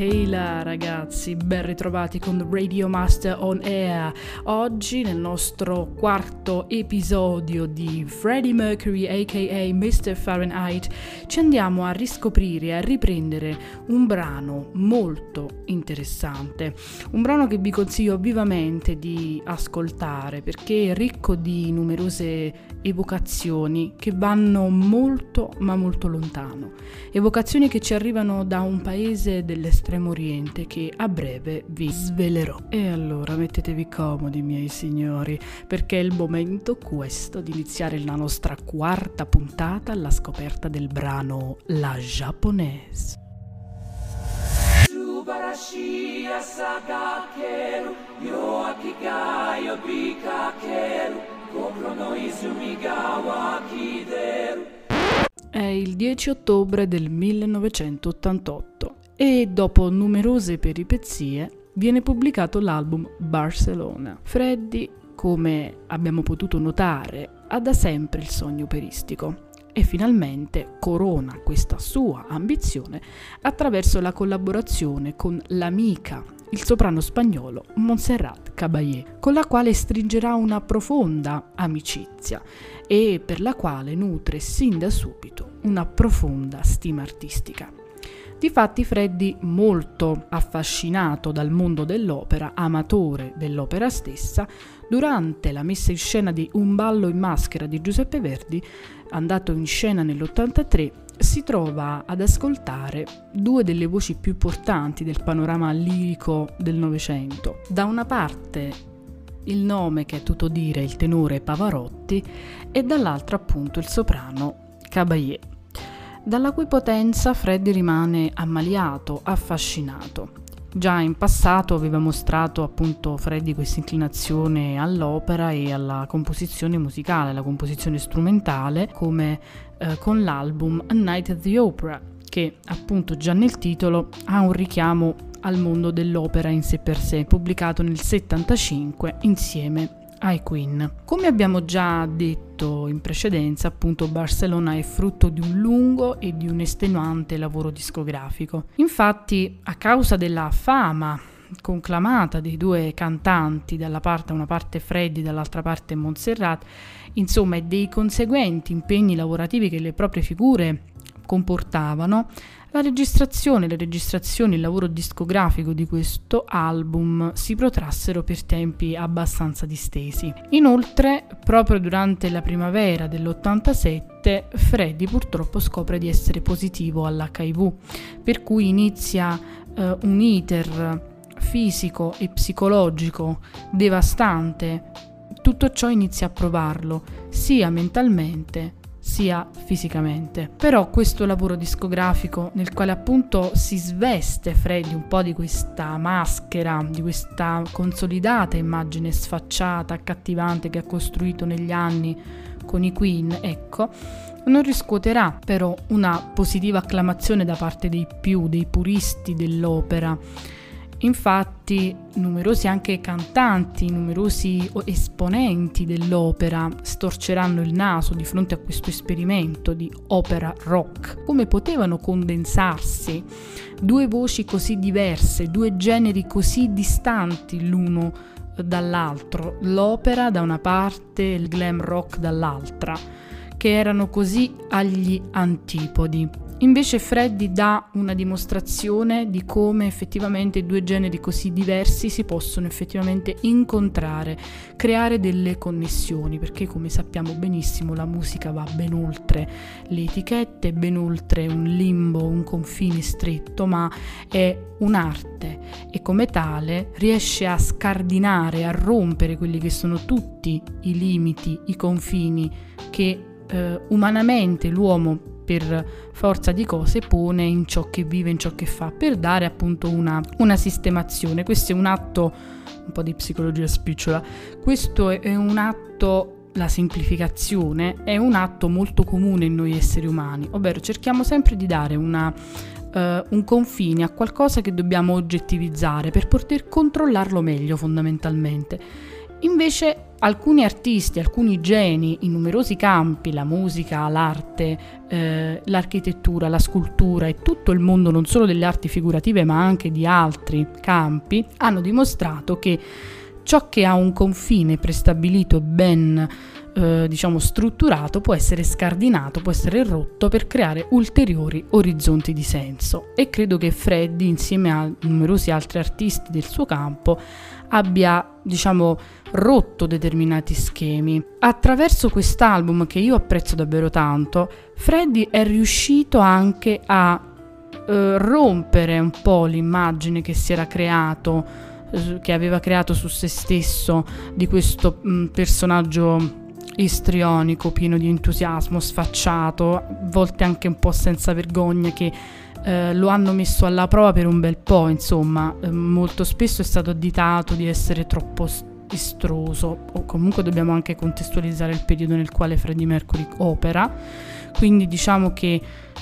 Hey là ragazzi, ben ritrovati con Radio Master on Air. Oggi nel nostro quarto episodio di Freddie Mercury aka Mr. Fahrenheit ci andiamo a riscoprire e a riprendere un brano molto interessante, un brano che vi consiglio vivamente di ascoltare perché è ricco di numerose evocazioni che vanno molto ma molto lontano, evocazioni che ci arrivano da un paese dell'estremo oriente che a breve vi svelerò. E allora mettetevi comodi miei signori, perché è il momento questo di iniziare la nostra quarta puntata alla scoperta del brano La Japonese. Subarashi asagakeru, yo akigayo bikakeru. È il 10 ottobre del 1988 e dopo numerose peripezie viene pubblicato l'album Barcelona. Freddy, come abbiamo potuto notare, ha da sempre il sogno operistico e finalmente corona questa sua ambizione attraverso la collaborazione con l'amica il soprano spagnolo Montserrat Caballé, con la quale stringerà una profonda amicizia e per la quale nutre sin da subito una profonda stima artistica. Difatti Freddy, molto affascinato dal mondo dell'opera, amatore dell'opera stessa, durante la messa in scena di Un ballo in maschera di Giuseppe Verdi, andato in scena nell'83, si trova ad ascoltare due delle voci più importanti del panorama lirico del Novecento. Da una parte il nome che è tutto dire il tenore Pavarotti e dall'altra appunto il soprano Caballé, dalla cui potenza Freddy rimane ammaliato, affascinato. Già in passato aveva mostrato appunto Freddy questa inclinazione all'opera e alla composizione musicale, alla composizione strumentale, come eh, con l'album A Night at the Opera, che appunto già nel titolo ha un richiamo al mondo dell'opera in sé per sé, pubblicato nel 75 insieme ai Queen. Come abbiamo già detto in precedenza, appunto Barcellona è frutto di un lungo e di un estenuante lavoro discografico. Infatti, a causa della fama conclamata dei due cantanti, dalla parte una parte Freddy, dall'altra parte Montserrat, insomma, e dei conseguenti impegni lavorativi che le proprie figure comportavano, la registrazione, le registrazioni, il lavoro discografico di questo album si protrassero per tempi abbastanza distesi. Inoltre, proprio durante la primavera dell'87, Freddy purtroppo scopre di essere positivo all'HIV, per cui inizia eh, un iter fisico e psicologico devastante. Tutto ciò inizia a provarlo, sia mentalmente sia fisicamente. Però questo lavoro discografico nel quale appunto si sveste Freddy un po' di questa maschera, di questa consolidata immagine sfacciata, accattivante che ha costruito negli anni con i Queen, ecco, non riscuoterà però una positiva acclamazione da parte dei più, dei puristi dell'opera Infatti numerosi anche cantanti, numerosi esponenti dell'opera storceranno il naso di fronte a questo esperimento di opera rock. Come potevano condensarsi due voci così diverse, due generi così distanti l'uno dall'altro, l'opera da una parte e il glam rock dall'altra, che erano così agli antipodi. Invece Freddy dà una dimostrazione di come effettivamente due generi così diversi si possono effettivamente incontrare, creare delle connessioni, perché come sappiamo benissimo la musica va ben oltre le etichette, ben oltre un limbo, un confine stretto, ma è un'arte e come tale riesce a scardinare, a rompere quelli che sono tutti i limiti, i confini che eh, umanamente l'uomo per forza di cose pone in ciò che vive, in ciò che fa, per dare appunto una, una sistemazione. Questo è un atto, un po' di psicologia spicciola, questo è un atto la semplificazione è un atto molto comune in noi esseri umani, ovvero cerchiamo sempre di dare una, uh, un confine a qualcosa che dobbiamo oggettivizzare per poter controllarlo meglio fondamentalmente. Invece alcuni artisti, alcuni geni in numerosi campi, la musica, l'arte, eh, l'architettura, la scultura e tutto il mondo non solo delle arti figurative ma anche di altri campi, hanno dimostrato che ciò che ha un confine prestabilito ben eh, diciamo strutturato può essere scardinato, può essere rotto per creare ulteriori orizzonti di senso. E credo che Freddy insieme a numerosi altri artisti del suo campo abbia diciamo rotto determinati schemi. Attraverso quest'album che io apprezzo davvero tanto, Freddy è riuscito anche a eh, rompere un po' l'immagine che si era creato che aveva creato su se stesso di questo mh, mm, personaggio istrionico, pieno di entusiasmo, sfacciato, a volte anche un po' senza vergogna, che eh, lo hanno messo alla prova per un bel po', insomma, eh, molto spesso è stato additato di essere troppo estroso, o comunque dobbiamo anche contestualizzare il periodo nel quale Freddie Mercury opera, quindi diciamo che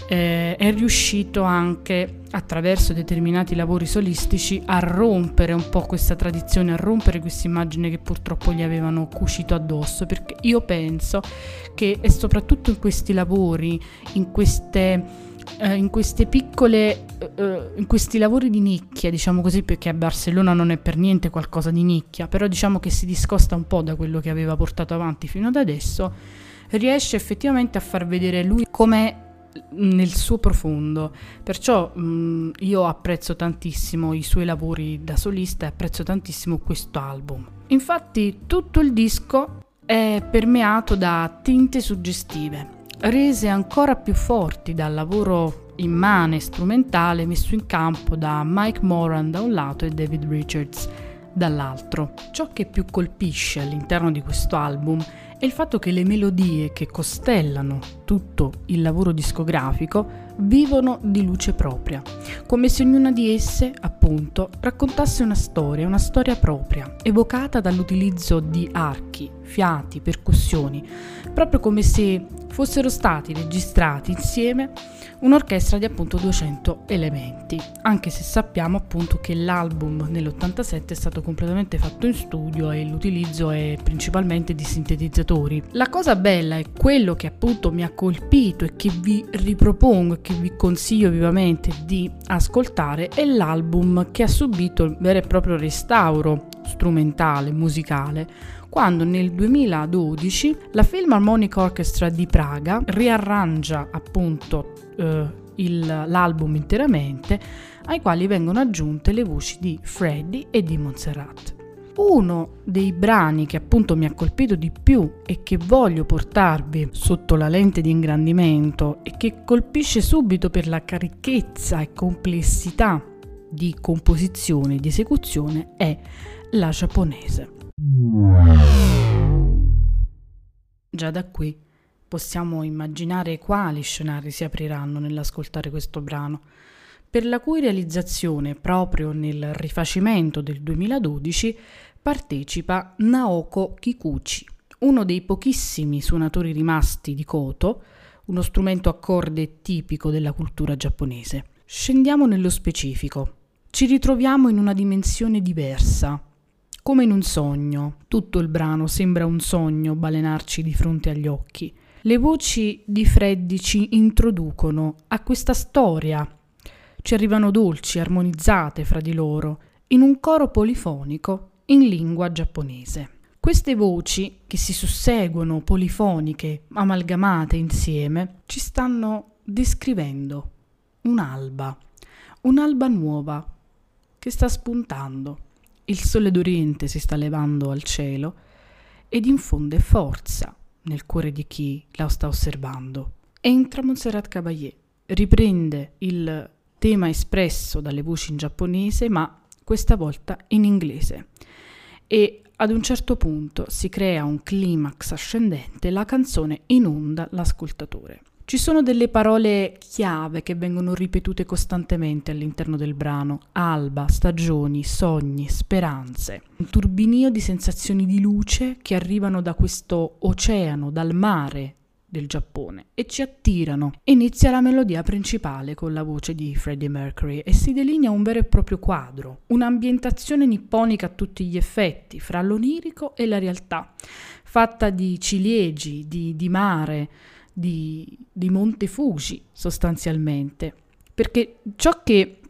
eh, è riuscito anche attraverso determinati lavori solistici a rompere un po' questa tradizione, a rompere questa immagine che purtroppo gli avevano cucito addosso, perché io penso che soprattutto in questi lavori, in queste eh, in queste piccole, eh, in questi lavori di nicchia, diciamo così, perché Barcellona non è per niente qualcosa di nicchia, però diciamo che si discosta un po' da quello che aveva portato avanti fino ad adesso, riesce effettivamente a far vedere lui come nel suo profondo. Perciò mh, io apprezzo tantissimo i suoi lavori da solista e apprezzo tantissimo questo album. Infatti tutto il disco è permeato da tinte suggestive, rese ancora più forti dal lavoro immane strumentale messo in campo da Mike Moran da un lato e David Richards dall'altro. Ciò che più colpisce all'interno di questo album è il fatto che le melodie che costellano tutto il lavoro discografico vivono di luce propria, come se ognuna di esse, appunto, raccontasse una storia, una storia propria, evocata dall'utilizzo di archi, fiati, percussioni, proprio come se fossero stati registrati insieme un'orchestra di appunto 200 elementi, anche se sappiamo appunto che l'album nell'87 è stato completamente fatto in studio e l'utilizzo è principalmente di sintetizzatori. La cosa bella è quello che appunto mi ha colpito e che vi ripropongo e che vi consiglio vivamente di ascoltare è l'album che ha subito il vero e proprio restauro strumentale, musicale, quando nel 2012 la Philharmonic Orchestra di Praga riarrangia appunto eh, il, l'album interamente, ai quali vengono aggiunte le voci di Freddy e di Montserrat. Uno dei brani che appunto mi ha colpito di più e che voglio portarvi sotto la lente di ingrandimento e che colpisce subito per la ricchezza e complessità di composizione e di esecuzione è la giapponese. Già da qui possiamo immaginare quali scenari si apriranno nell'ascoltare questo brano, per la cui realizzazione proprio nel rifacimento del 2012 partecipa Naoko Kikuchi, uno dei pochissimi suonatori rimasti di koto, uno strumento a corde tipico della cultura giapponese. Scendiamo nello specifico. Ci ritroviamo in una dimensione diversa, come in un sogno. Tutto il brano sembra un sogno balenarci di fronte agli occhi. Le voci di Freddy ci introducono a questa storia. Ci arrivano dolci, armonizzate fra di loro, in un coro polifonico in lingua giapponese. Queste voci, che si susseguono polifoniche, amalgamate insieme, ci stanno descrivendo un'alba, un'alba nuova che sta spuntando. Il sole d'Oriente si sta levando al cielo ed infonde forza nel cuore di chi la sta osservando. Entra Montserrat Caballé, riprende il tema espresso dalle voci in giapponese, ma questa volta in inglese. E ad un certo punto si crea un climax ascendente, la canzone inonda l'ascoltatore. Ci sono delle parole chiave che vengono ripetute costantemente all'interno del brano, alba, stagioni, sogni, speranze, un turbinio di sensazioni di luce che arrivano da questo oceano, dal mare del Giappone e ci attirano. Inizia la melodia principale con la voce di Freddie Mercury e si delinea un vero e proprio quadro, un'ambientazione nipponica a tutti gli effetti, fra l'onirico e la realtà, fatta di ciliegi, di, di mare, di, di Monte Fuji sostanzialmente. Perché ciò che,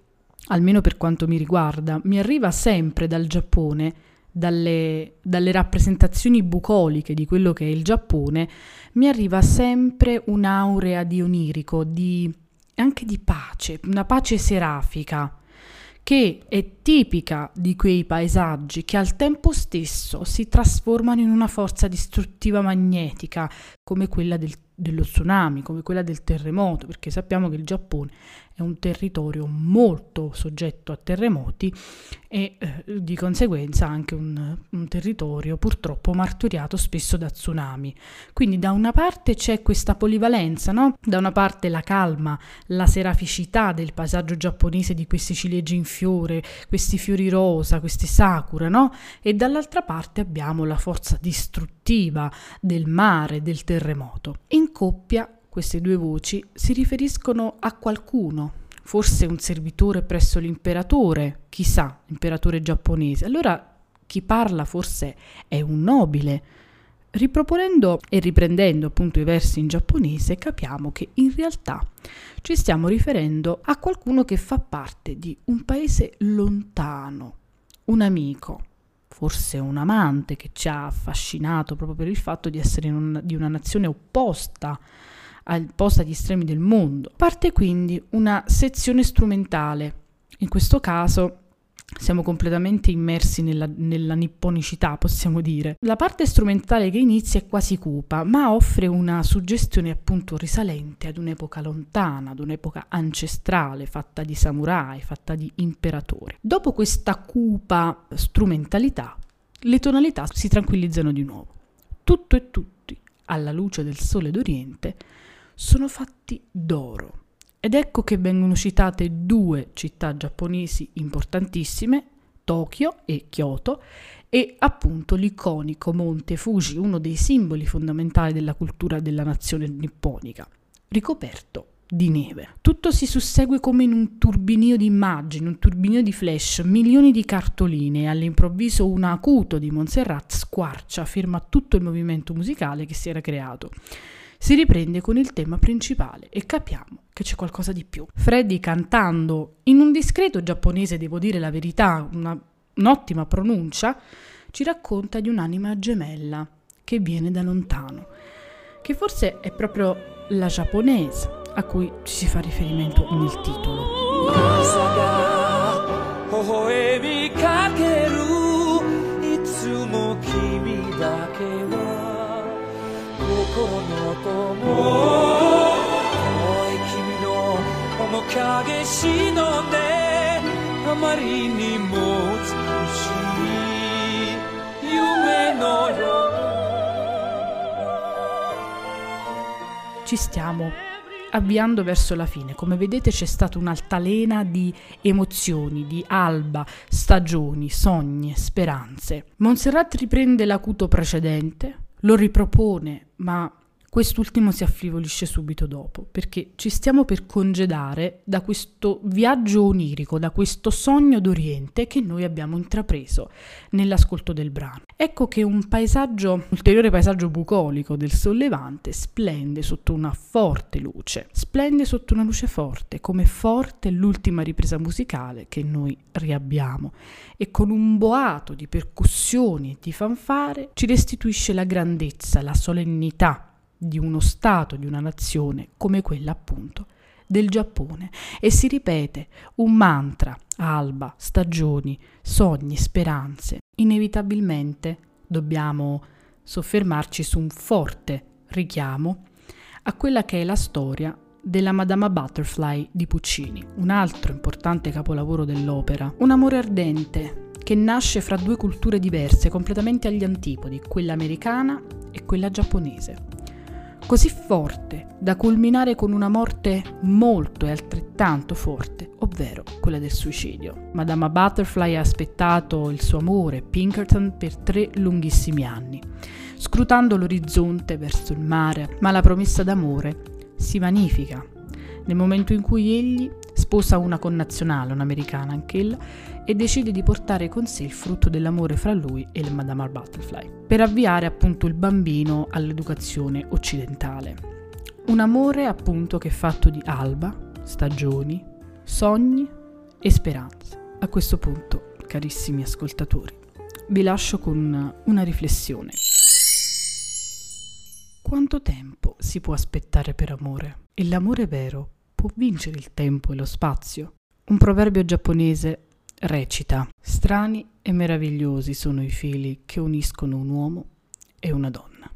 almeno per quanto mi riguarda, mi arriva sempre dal Giappone dalle, dalle, rappresentazioni bucoliche di quello che è il Giappone, mi arriva sempre un'aurea di onirico, di, anche di pace, una pace serafica, che è tipica di quei paesaggi che al tempo stesso si trasformano in una forza distruttiva magnetica, come quella del, dello tsunami, come quella del terremoto, perché sappiamo che il Giappone è un territorio molto soggetto a terremoti e eh, di conseguenza anche un, un, territorio purtroppo martoriato spesso da tsunami. Quindi da una parte c'è questa polivalenza, no? da una parte la calma, la seraficità del paesaggio giapponese di questi ciliegie in fiore, questi fiori rosa, queste sakura, no? e dall'altra parte abbiamo la forza distruttiva del mare, del terremoto. In coppia queste due voci si riferiscono a qualcuno, forse un servitore presso l'imperatore, chissà, imperatore giapponese. Allora chi parla forse è un nobile. Riproponendo e riprendendo appunto i versi in giapponese capiamo che in realtà ci stiamo riferendo a qualcuno che fa parte di un paese lontano, un amico, forse un amante che ci ha affascinato proprio per il fatto di essere un, di una nazione opposta al posto agli estremi del mondo. Parte quindi una sezione strumentale. In questo caso siamo completamente immersi nella, nella, nipponicità, possiamo dire. La parte strumentale che inizia è quasi cupa, ma offre una suggestione appunto risalente ad un'epoca lontana, ad un'epoca ancestrale, fatta di samurai, fatta di imperatori. Dopo questa cupa strumentalità, le tonalità si tranquillizzano di nuovo. Tutto e tutti, alla luce del sole d'Oriente, sono fatti d'oro. Ed ecco che vengono citate due città giapponesi importantissime, Tokyo e Kyoto, e appunto l'iconico Monte Fuji, uno dei simboli fondamentali della cultura della nazione nipponica, ricoperto di neve. Tutto si sussegue come in un turbinio di immagini, un turbinio di flash, milioni di cartoline e all'improvviso un acuto di Montserrat squarcia, ferma tutto il movimento musicale che si era creato si riprende con il tema principale e capiamo che c'è qualcosa di più. Freddy cantando in un discreto giapponese, devo dire la verità, una, un'ottima pronuncia, ci racconta di un'anima gemella che viene da lontano, che forse è proprio la giapponese a cui ci si fa riferimento nel titolo. 影忍んであまりにも美しい夢のよ Ci stiamo avviando verso la fine. Come vedete c'è stata un'altalena di emozioni, di alba, stagioni, sogni, speranze. Montserrat riprende l'acuto precedente, lo ripropone, ma quest'ultimo si afflivolisce subito dopo, perché ci stiamo per congedare da questo viaggio onirico, da questo sogno d'Oriente che noi abbiamo intrapreso nell'ascolto del brano. Ecco che un paesaggio, ulteriore paesaggio bucolico del sollevante, splende sotto una forte luce, splende sotto una luce forte, come forte l'ultima ripresa musicale che noi riabbiamo, e con un boato di percussioni e di fanfare ci restituisce la grandezza, la solennità di uno Stato, di una nazione come quella appunto del Giappone. E si ripete un mantra, alba, stagioni, sogni, speranze. Inevitabilmente dobbiamo soffermarci su un forte richiamo a quella che è la storia della Madama Butterfly di Puccini, un altro importante capolavoro dell'opera, un amore ardente che nasce fra due culture diverse, completamente agli antipodi, quella americana e quella giapponese così forte da culminare con una morte molto e altrettanto forte, ovvero quella del suicidio. Madama Butterfly ha aspettato il suo amore, Pinkerton, per tre lunghissimi anni. scrutando l'orizzonte verso il mare, ma la promessa d'amore si vanifica nel momento in cui egli sposa una connazionale, un'americana anch'ella, e decide di portare con sé il frutto dell'amore fra lui e il Madame Butterfly, per avviare appunto il bambino all'educazione occidentale. Un amore appunto che è fatto di alba, stagioni, sogni e speranze. A questo punto, carissimi ascoltatori, vi lascio con una riflessione. Quanto tempo si può aspettare per amore? E l'amore vero può vincere il tempo e lo spazio? Un proverbio giapponese recita: Strani e meravigliosi sono i fili che uniscono un uomo e una donna.